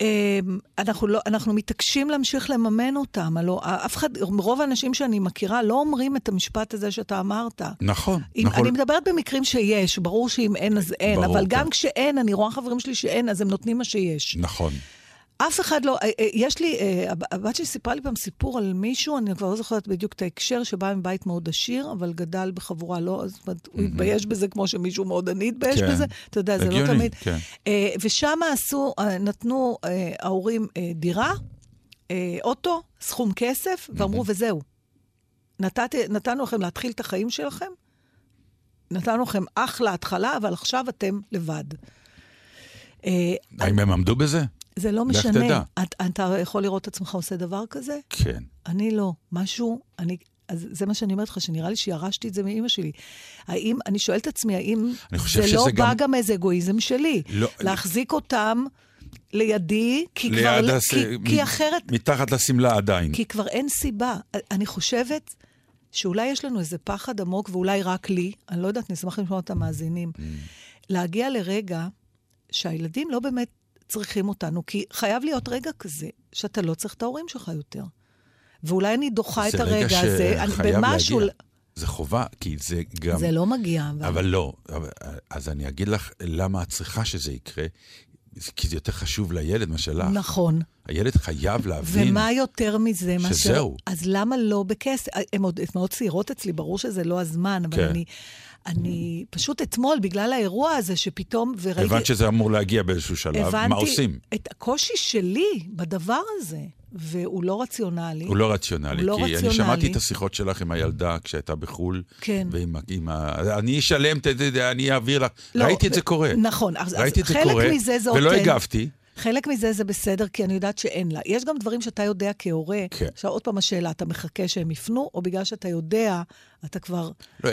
אה, אנחנו, לא, אנחנו מתעקשים להמשיך לממן אותם. הלוא אף אחד, רוב האנשים שאני מכירה לא אומרים את המשפט הזה שאתה אמרת. נכון, אם, נכון. אני מדברת במקרים שיש, ברור שאם אין אז אין, ברור, אבל גם כן. כשאין, אני רואה חברים שלי שאין, אז הם נותנים מה שיש. נכון. אף אחד לא, אה, אה, יש לי, אה, הב- הבת שלי סיפרה לי פעם סיפור על מישהו, אני כבר לא זוכרת בדיוק את ההקשר, שבא מבית מאוד עשיר, אבל גדל בחבורה לא, זאת אומרת, הוא התבייש בזה כמו שמישהו מאוד עני התבייש כן. בזה, אתה יודע, זה לא תמיד. כן. ושם עשו, נתנו ההורים דירה, אוטו, סכום כסף, ואמרו, וזהו. נתנו לכם להתחיל את החיים שלכם, נתנו לכם אחלה התחלה, אבל עכשיו אתם לבד. האם הם עמדו בזה? זה לא משנה. את, אתה יכול לראות את עצמך עושה דבר כזה? כן. אני לא. משהו, אני... אז זה מה שאני אומרת לך, שנראה לי שירשתי את זה מאימא שלי. האם, אני שואלת את עצמי, האם אני זה לא גם- בא גם מאיזה אגואיזם שלי? לא, להחזיק אותם לידי, כי כבר... ליד הס... כי, כי אחרת... מתחת לשמלה עדיין. כי כבר אין סיבה. אני חושבת שאולי יש לנו איזה פחד עמוק, ואולי רק לי, אני לא יודעת, נשמח לשמוע את המאזינים, Mm. להגיע לרגע שהילדים לא באמת צריכים אותנו, כי חייב להיות רגע כזה שאתה לא צריך את ההורים שלך יותר. ואולי אני דוחה את זה רגע הרגע הזה, אני- שחייב במשהו... להגיע. זה חובה, כי זה גם... זה לא מגיע, אבל... אבל לא. אבל- אז אני אגיד לך למה את צריכה שזה יקרה, כי זה יותר חשוב לילד מאשר לך. נכון. הילד חייב להבין. ומה יותר מזה? מאשר- שזהו. אז למה לא בכסף? הן עוד מאוד צעירות אצלי, ברור שזה לא הזמן, אבל כן. אני... אני פשוט אתמול, בגלל האירוע הזה, שפתאום, וראיתי... הבנת שזה אמור להגיע באיזשהו שלב, הבנתי מה עושים? את הקושי שלי בדבר הזה, והוא לא רציונלי. הוא לא רציונלי. הוא לא כי רציונלי. אני שמעתי את השיחות שלך עם הילדה כשהייתה בחו"ל. כן. ועם עם ה... אני אשלם, אני אעביר לך. לא, ראיתי את זה קורה. נכון, אז- אז ראיתי את זה קורה, מזה זה ולא אותנטי. הגבתי. חלק מזה זה בסדר, כי אני יודעת שאין לה. יש גם דברים שאתה יודע כהורה. כן. עכשיו, עוד פעם השאלה, אתה מחכה שהם יפנו, או בגלל שאתה יודע, אתה כבר... לא,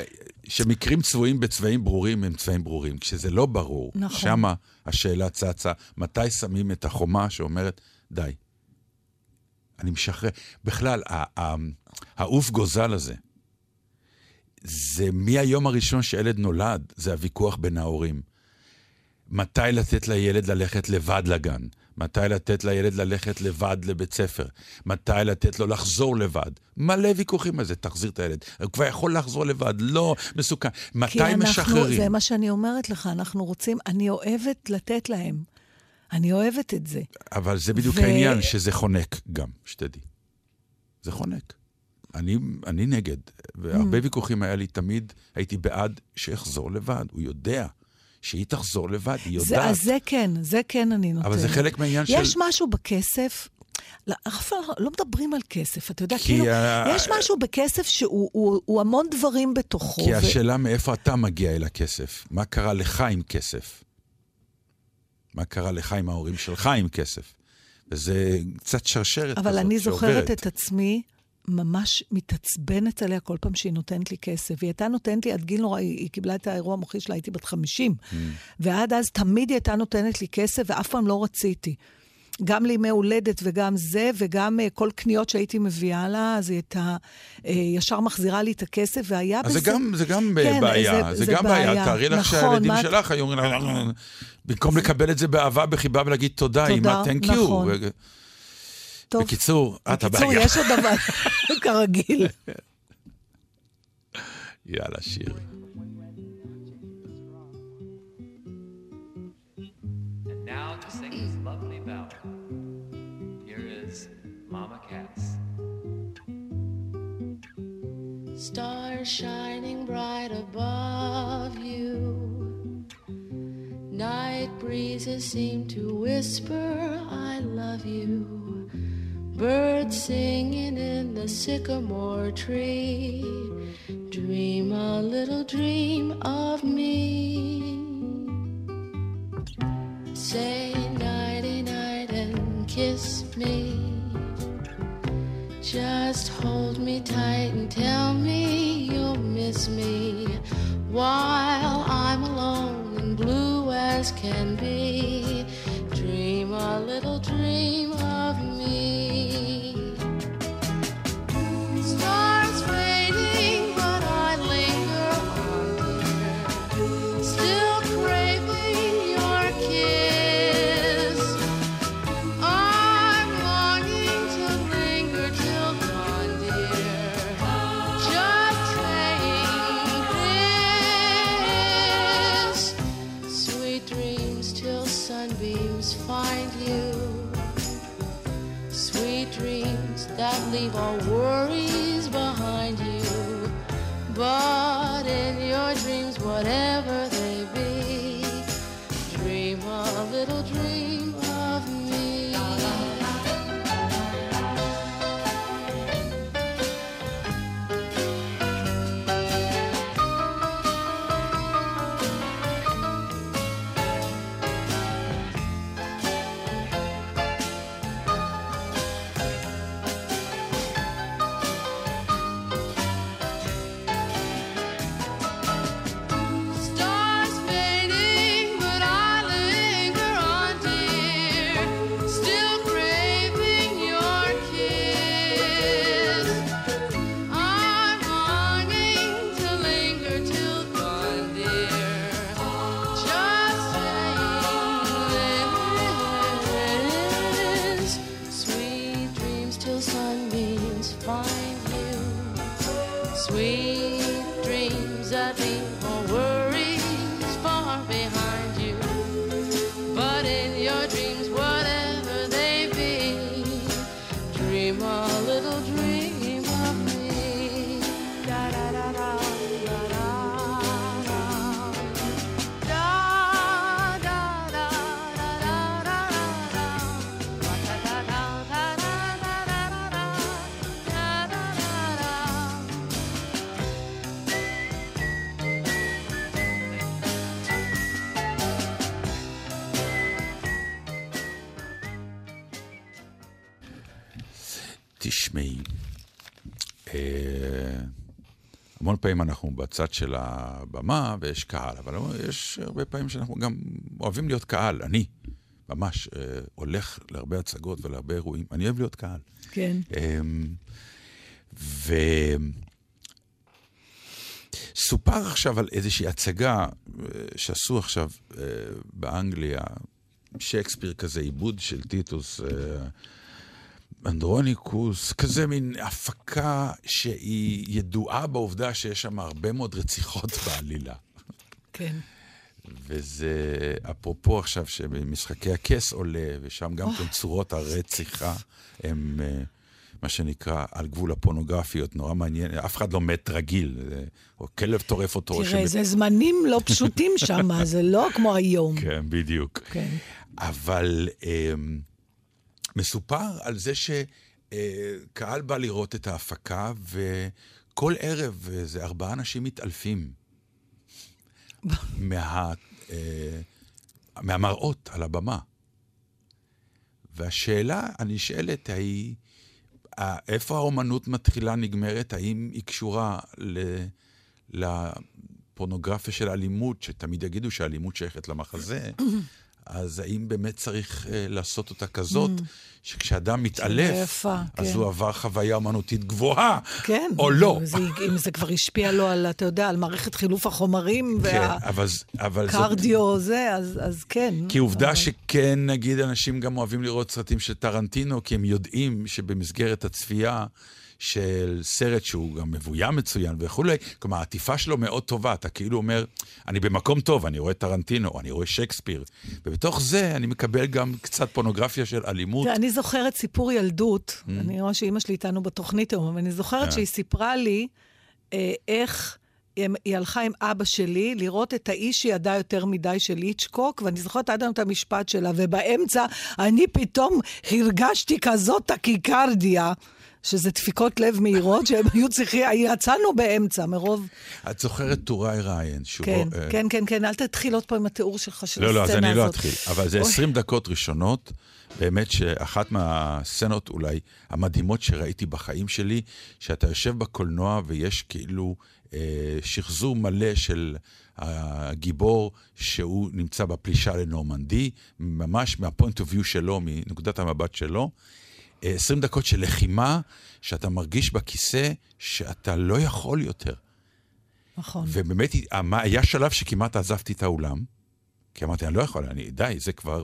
שמקרים צבועים בצבעים ברורים הם צבעים ברורים. כשזה לא ברור, נכון. שמה השאלה צצה, מתי שמים את החומה שאומרת, די, אני משחרר. בכלל, העוף גוזל הזה, זה מהיום הראשון שילד נולד, זה הוויכוח בין ההורים. מתי לתת לילד ללכת לבד לגן? מתי לתת לילד ללכת לבד לבית ספר? מתי לתת לו לחזור לבד? מלא ויכוחים על זה, תחזיר את הילד. הוא כבר יכול לחזור לבד, לא, מסוכן. מתי כי אנחנו, משחררים? זה מה שאני אומרת לך, אנחנו רוצים, אני אוהבת לתת להם. אני אוהבת את זה. אבל זה בדיוק ו- העניין, שזה חונק גם, שתדעי. זה חונק. אני, אני נגד, והרבה Mm. ויכוחים היה לי תמיד, הייתי בעד שיחזור לבד. הוא יודע שהיא תחזור לבד, היא זה, יודעת. אז זה כן, זה כן אני נותנת. אבל זה חלק מהעניין של... יש משהו בכסף, לא, אף פעם לא מדברים על כסף, אתה יודע, כאילו, ה- יש משהו בכסף שהוא הוא, הוא המון דברים בתוכו. כי ו- השאלה מאיפה אתה מגיע אל הכסף. מה קרה לך עם כסף? מה קרה לך עם ההורים שלך עם כסף? וזה קצת שרשרת אבל כזאת אני זוכרת שעוברת. את עצמי ממש מתעצבנת עליה כל פעם שהיא נותנת לי כסף. היא הייתה נותנת לי עד גיל נורא, היא היא קיבלה את האירוע המוחי שלה, הייתי בת 50. Mm. ועד אז תמיד היא הייתה נותנת לי כסף, ואף פעם לא רציתי. גם לימי הולדת וגם זה, וגם uh, כל קניות שהייתי מביאה לה, אז היא הייתה uh, ישר מחזירה לי את הכסף, והיה אז בזה... זה גם, זה גם כן, בעיה, זה- זה, זה גם בעיה. בעיה. תארי לך נכון, שהילדים מה שלך היו אומרים, "אה, במקום לקבל את זה באהבה, בחיבה ולהגיד תודה, תודה, אמא, תנק יו. נכון. טוב. בקיצור, את הבעיה. בקיצור, יש עוד דבר, (laughs) כרגיל. יאללה, שיר. Stars shining bright above you. Night breezes seem to whisper, I love you. Birds singing in the sycamore tree. Dream a little dream of me. Say nighty night and kiss me. Just hold me tight and tell me you'll miss me while I'm alone and blue as can be. Dream a little dream of me. Leave all worries behind you. But in your dreams, whatever תשמעי, אה, המון פעמים אנחנו בצד של הבמה ויש קהל, אבל יש הרבה פעמים שאנחנו גם אוהבים להיות קהל. אני ממש אה, הולך להרבה הצגות ולהרבה אירועים, אני אוהב להיות קהל. כן. וסופר עכשיו על איזושהי הצגה אה, שעשו עכשיו אה, באנגליה, שייקספיר כזה, עיבוד של טיטוס, אה, אנדרוניקוס, כזה מין הפקה שהיא ידועה בעובדה שיש שם הרבה מאוד רציחות (laughs) בעלילה. כן. וזה אפרופו עכשיו שבמשחקי הכס עולה, ושם גם כן צורות הרציחה הם אה, מה שנקרא על גבול הפורנוגרפיות, נורא מעניין, אף אחד לא מת רגיל, או כלב טורף אותו. או תראה, שמת- זה זמנים לא פשוטים שם, (laughs) זה לא כמו היום. כן, בדיוק. כן. אבל אה, מסופר על זה שקהל בא לראות את ההפקה, וכל ערב איזה ארבעה אנשים מתעלפים מה, אה, מהמראות על הבמה. והשאלה הנשאלת היא, איפה האומנות מתחילה, נגמרת? האם היא קשורה ל... לפורנוגרפיה של אלימות, שתמיד יגידו שהאלימות שייכת למחזה, אז האם באמת צריך uh, לעשות אותה כזאת, mm. שכשאדם מתעלף, אז כן. הוא עבר חוויה אומנותית גבוהה, כן, או לא? זה, אם זה כבר השפיע לו על, אתה יודע, על מערכת חילוף החומרים, כן, והקרדיו, זאת... זה, אז, אז כן. כי עובדה אבל... שכן, נגיד, אנשים גם אוהבים לראות סרטים של טרנטינו, כי הם יודעים שבמסגרת הצפייה... של סרט שהוא גם מבוים מצוין וכולי, כלומר, העטיפה שלו מאוד טובה, אתה כאילו אומר, אני במקום טוב, אני רואה טרנטינו, אני רואה שייקספיר, ובתוך זה אני מקבל גם קצת פורנוגרפיה של אלימות. אני זוכרת סיפור ילדות, mm. אני רואה שאימא שלי איתנו בתוכנית היום, אבל אני זוכרת yeah. שהיא סיפרה לי אה, איך... היא הלכה עם אבא שלי לראות את האיש שידע יותר מדי של איצ'קוק, ואני זוכרת עד היום את המשפט שלה, ובאמצע אני פתאום הרגשתי כזאת טקיקרדיה. שזה דפיקות לב מהירות, שהם היו צריכים, יצאנו באמצע, מרוב... את זוכרת טוראי ריין, שהוא... כן, uh... כן, כן, כן, אל תתחיל עוד פעם עם התיאור שלך של לא, הסצנה הזאת. לא, אז אני לא אתחיל, אבל זה 20 דקות ראשונות, באמת שאחת מהסצנות אולי המדהימות שראיתי בחיים שלי, שאתה יושב בקולנוע ויש כאילו אה, שחזור מלא של... הגיבור שהוא נמצא בפלישה לנורמנדי, ממש מהפוינט אוף ויו שלו, מנקודת המבט שלו, 20 דקות של לחימה, שאתה מרגיש בכיסא שאתה לא יכול יותר. נכון. ובאמת, היה שלב שכמעט עזבתי את האולם, כי אמרתי, אני לא יכול, אני, די, זה כבר...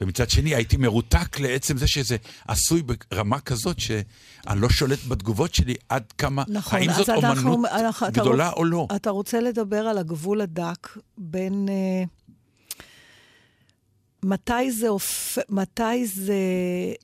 ומצד שני, הייתי מרותק לעצם זה שזה עשוי ברמה כזאת שאני לא שולט בתגובות שלי עד כמה, נכון, האם זאת אנחנו, אומנות אנחנו, גדולה רוצ, או לא. אתה רוצה לדבר על הגבול הדק בין... Uh... מתי זה הופך, מתי זה...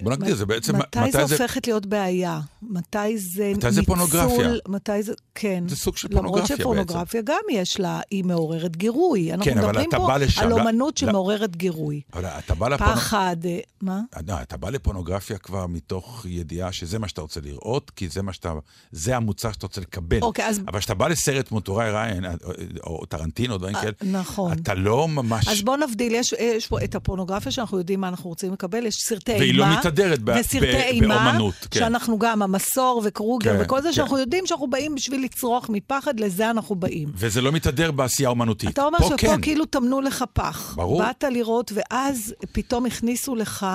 בוא נגדיר, זה בעצם... מתי, מתי זה, זה הופכת להיות בעיה? מתי זה מתי ניצול... מתי זה פורנוגרפיה? מתי זה... כן. זה סוג של פורנוגרפיה בעצם. למרות שפורנוגרפיה גם יש לה, היא מעוררת גירוי. אנחנו כן, מדברים פה לשם... על אומנות שמעוררת גירוי. אבל אתה בא לפורנוגרפיה... פחד, אה, מה? לא, אתה בא לפורנוגרפיה כבר מתוך ידיעה שזה מה שאתה רוצה לראות, כי זה מה שאתה... זה המוצר שאתה רוצה לקבל. אוקיי, אז... אבל כשאתה בא לסרט כמו טוראי ריין, או, או טרנטינו, דברים כאלה, נכון. אתה לא ממש... אז בוא נבדיל, יש, יש פה את הפורנוגרפיה שאנחנו יודעים מה אנחנו רוצים לקבל, יש סרטי אימה. והיא לא מתהדרת באומנות. כן. שאנחנו גם, המסור וקרוגר כן, וכל זה, כן. שאנחנו יודעים שאנחנו באים בשביל לצרוח מפחד, לזה אנחנו באים. וזה לא מתהדר בעשייה אומנותית. אתה אומר שפה כן. כאילו טמנו לך פח. ברור. באת לראות, ואז פתאום הכניסו לך...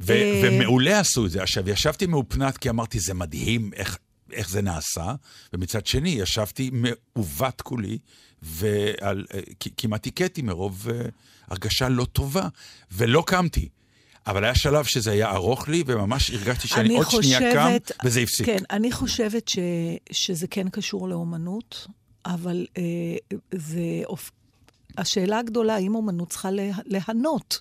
ו- אה... ומעולה עשו את זה. עכשיו, ישבתי מאופנת כי אמרתי, זה מדהים איך, איך זה נעשה, ומצד שני, ישבתי מעוות כולי, וכמעט הכיתי מרוב uh, הרגשה לא טובה, ולא קמתי. אבל היה שלב שזה היה ארוך לי, וממש הרגשתי שאני עוד חושבת, שנייה קם, וזה הפסיק. כן, אני חושבת ש, שזה כן קשור לאומנות, אבל אה, זה... השאלה הגדולה, האם אומנות צריכה לה, להנות?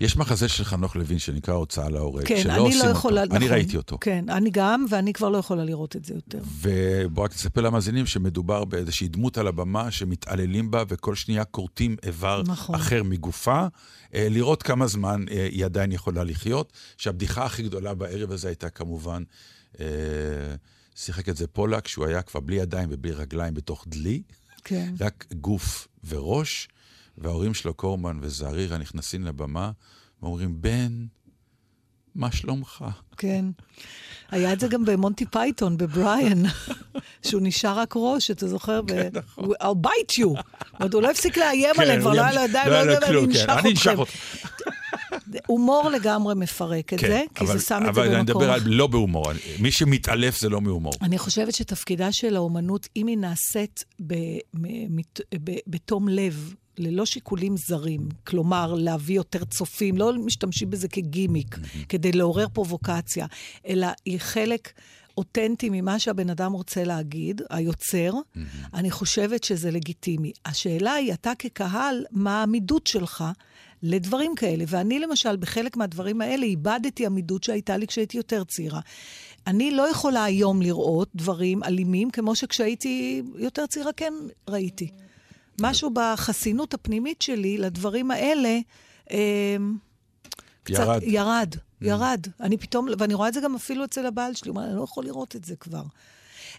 יש מחזה של חנוך לוין שנקרא הוצאה להורג, כן, שלא עושים לא אותו. יכולה, נכון, אני ראיתי אותו. כן, אני גם, ואני כבר לא יכולה לראות את זה יותר. ובוא רק תספר למאזינים שמדובר באיזושהי דמות על הבמה שמתעללים בה, וכל שנייה כורתים איבר נכון. אחר מגופה, אה, לראות כמה זמן אה, היא עדיין יכולה לחיות. שהבדיחה הכי גדולה בערב הזה הייתה כמובן, אה, שיחק את זה פולק, שהוא היה כבר בלי ידיים ובלי רגליים בתוך דלי. כן. רק גוף וראש. וההורים שלו, קורמן וזערירה, נכנסים לבמה ואומרים, בן, מה שלומך? כן. היה את זה גם במונטי פייתון, בבריאן, שהוא נשאר רק ראש, אתה זוכר? כן, נכון. I'll bite you. זאת אומרת, הוא לא הפסיק לאיים כן, עליהם, כבר לא היה לו ידיים, לא יודע, אני אנשך אתכם. הומור לגמרי מפרק את כן, זה, כי זה שם את זה במקום. אבל אני מדבר על לא בהומור. מי שמתעלף זה לא מהומור. אני חושבת שתפקידה של האומנות, אם היא נעשית בתום לב, ללא שיקולים זרים, כלומר, להביא יותר צופים, לא משתמשים בזה כגימיק, mm-hmm. כדי לעורר פרובוקציה, אלא היא חלק אותנטי ממה שהבן אדם רוצה להגיד, היוצר, mm-hmm. אני חושבת שזה לגיטימי. השאלה היא, אתה כקהל, מה העמידות שלך לדברים כאלה? ואני, למשל, בחלק מהדברים האלה איבדתי עמידות שהייתה לי כשהייתי יותר צעירה. אני לא יכולה היום לראות דברים אלימים, כמו שכשהייתי יותר צעירה כן ראיתי. משהו בחסינות הפנימית שלי לדברים האלה, אה, קצת ירד. ירד, mm. ירד. אני פתאום, ואני רואה את זה גם אפילו אצל הבעל שלי, הוא אומר, אני לא יכול לראות את זה כבר.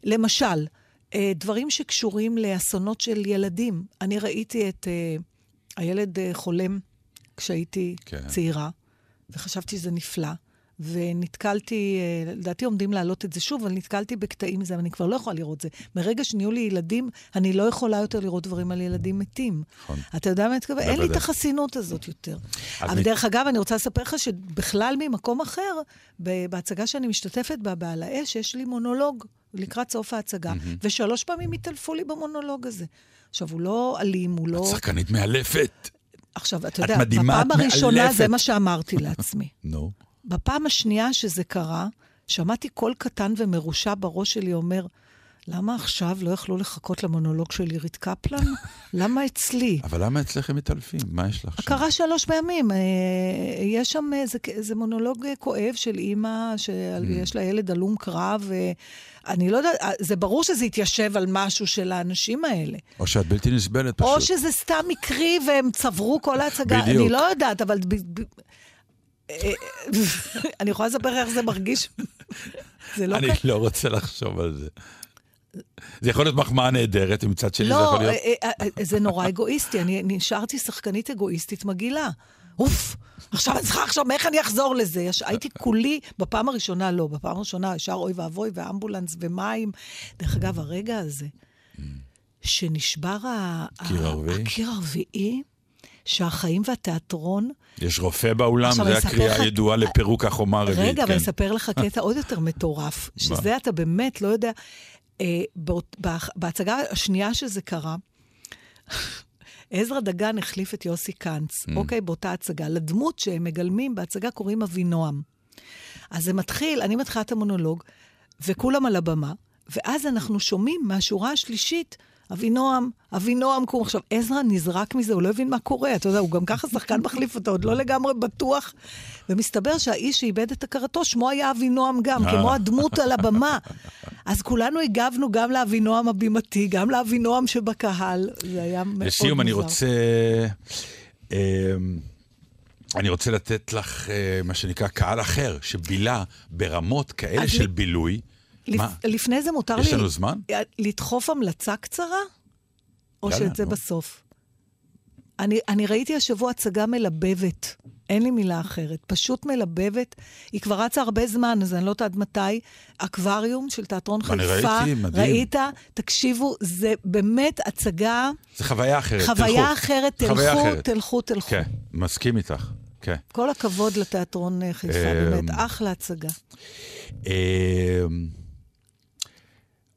למשל, אה, דברים שקשורים לאסונות של ילדים. אני ראיתי את אה, הילד חולם כשהייתי כן. צעירה, וחשבתי שזה נפלא. ונתקלתי, אה, לדעתי עומדים להעלות את זה שוב, אבל נתקלתי בקטעים מזה, ואני כבר לא יכולה לראות זה. מרגע שנהיו לי ילדים, אני לא יכולה יותר לראות דברים על ילדים מתים. נכון. אתה יודע מה אני מתכוון? אין לי את החסינות הזאת יותר. אבל דרך אגב, אני רוצה לספר לך שבכלל ממקום אחר, בהצגה שאני משתתפת בה, בעל האש, יש לי מונולוג לקראת סוף ההצגה, ושלוש פעמים התעלפו לי במונולוג הזה. עכשיו, הוא לא אלים, הוא לא... את שחקנית מאלפת. עכשיו, אתה יודע, בפעם הראשונה זה מה שאמרתי לעצמי. (laughs) נו. בפעם השנייה שזה קרה, שמעתי קול קטן ומרושע בראש שלי אומר, למה עכשיו לא יכלו לחכות למונולוג של עירית קפלן? (laughs) למה אצלי? אבל למה אצלך הם מתעלפים? מה יש לך שם? קרה שלוש פעמים. אה, יש שם איזה מונולוג כואב של אימא, שיש mm. לה ילד הלום קרב. אני לא יודעת, זה ברור שזה התיישב על משהו של האנשים האלה. או שאת בלתי נסבלת פשוט. או שזה סתם מקרי והם צברו כל ההצגה. בדיוק. אני לא יודעת, אבל... אה, אני יכולה לספר איך זה מרגיש? זה לא... אני לא רוצה לחשוב על זה. זה יכול להיות מחמאה נהדרת, ומצד שני לא, זה יכול להיות... לא, זה נורא אגואיסטי. אני נשארתי שחקנית אגואיסטית מגעילה. אוף, עכשיו אני צריכה לחשוב איך אני אחזור לזה. הייתי כולי, בפעם הראשונה לא, בפעם הראשונה ישר אוי ואבוי ואמבולנס ומים. דרך אגב, הרגע הזה, שנשבר הקיר הרביעי, שהחיים והתיאטרון... יש רופא באולם, זו הקריאה הידועה לפירוק החומה הרביעית. רגע, כן. אבל אספר לך (laughs) קטע עוד יותר מטורף, שזה אתה באמת לא יודע... אה, בהצגה השנייה שזה קרה, (laughs) עזרא דגן החליף את יוסי קאנץ, mm. אוקיי, באותה הצגה. לדמות שהם מגלמים בהצגה קוראים אבינועם. אז זה מתחיל, אני מתחילה את המונולוג, וכולם על הבמה, ואז אנחנו שומעים מהשורה השלישית, אבינועם, אבינועם קום. עכשיו, עזרא נזרק מזה, הוא לא הבין מה קורה, אתה יודע, הוא גם ככה שחקן מחליף אותו, עוד לא לגמרי בטוח. ומסתבר שהאיש שאיבד את הכרתו, שמו היה אבינועם גם, כמו הדמות על הבמה. אז כולנו הגבנו גם לאבינועם הבימתי, גם לאבינועם שבקהל. זה היה מאוד מוזר. לסיום, אני רוצה... אמ, אני רוצה לתת לך אה, מה שנקרא קהל אחר, שבילה ברמות כאלה של בילוי. לפ... לפני זה מותר יש לי... יש לנו זמן? לדחוף המלצה קצרה? או שאת זה בסוף? אני, אני ראיתי השבוע הצגה מלבבת. אין לי מילה אחרת. פשוט מלבבת. היא כבר רצה הרבה זמן, אז אני לא יודעת מתי. אקווריום של תיאטרון חיפה. אני ראיתי, מדהים. ראית? תקשיבו, זה באמת הצגה... זה חוויה אחרת, חוויה תלכו. אחרת, תלכו, אחרת. תלכו, תלכו. כן, מסכים איתך. כן. כל הכבוד לתיאטרון אה, חיפה, באמת, אמ, אחלה הצגה.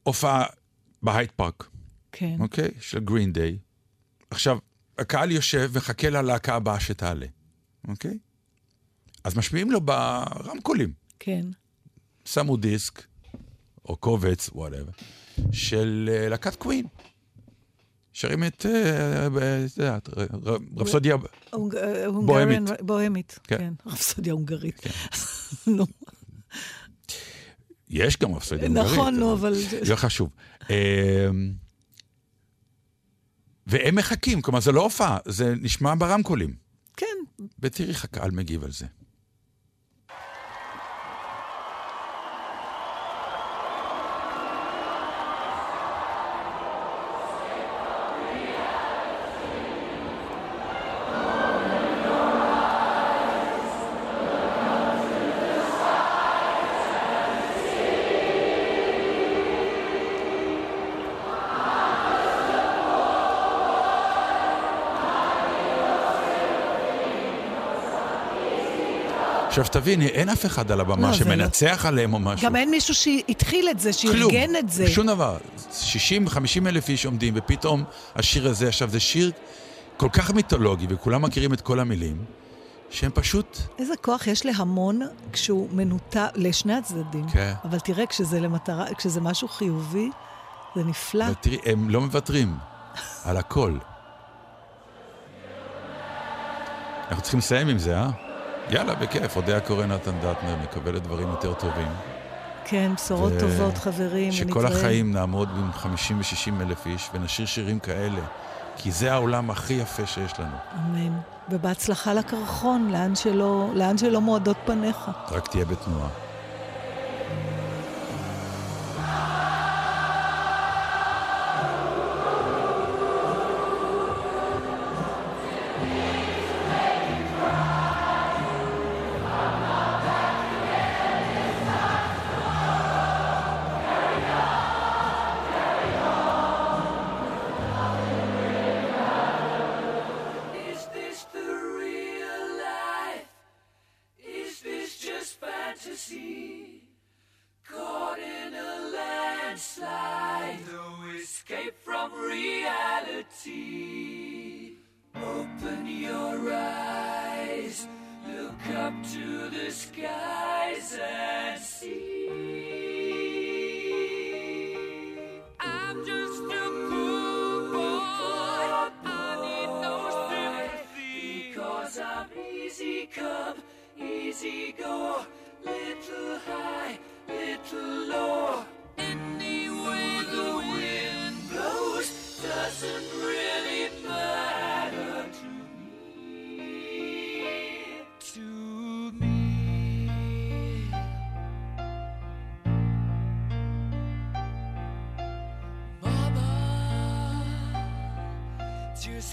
הופעה בהייד פארק. כן. אוקיי? של גרין דיי. עכשיו, הקהל יושב ומחכה ללהקה הבאה שתעלה. אוקיי? אז משמיעים לו ברמקולים. כן. שמו דיסק, או קובץ, whatever, של אה, להקת קווין. שרים את, את יודעת, רפסודיה בוהמית. בוהמית, כן. כן. רפסודיה הונגרית. כן. (laughs) נו. יש גם רפסודיה הונגרית. נכון, נו, אבל... לא חשוב. אמ, והם מחכים, כלומר, זה לא הופעה, זה נשמע ברמקולים. כן. ותראי איך הקהל מגיב על זה. עכשיו תביני, אין אף אחד על הבמה לא, שמנצח לא. עליהם או משהו. גם אין מישהו שהתחיל את זה, שארגן את זה. שום דבר. 60-50 אלף איש עומדים, ופתאום השיר הזה, עכשיו זה שיר כל כך מיתולוגי, וכולם מכירים את כל המילים, שהם פשוט... איזה כוח יש להמון כשהוא מנותק, לשני הצדדים. כן. אבל תראה, כשזה למטרה, כשזה משהו חיובי, זה נפלא. ותראי, הם לא מוותרים על הכל. אנחנו צריכים לסיים עם זה, אה? יאללה, בכיף. אודיה קורא נתן דטנר, מקבלת דברים יותר טובים. כן, בשורות ו... טובות, חברים. שכל החיים נעמוד עם 50 ו-60 אלף איש ונשאיר שירים כאלה, כי זה העולם הכי יפה שיש לנו. אמן. ובהצלחה לקרחון, לאן שלא, לאן שלא מועדות פניך. רק תהיה בתנועה.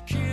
cute.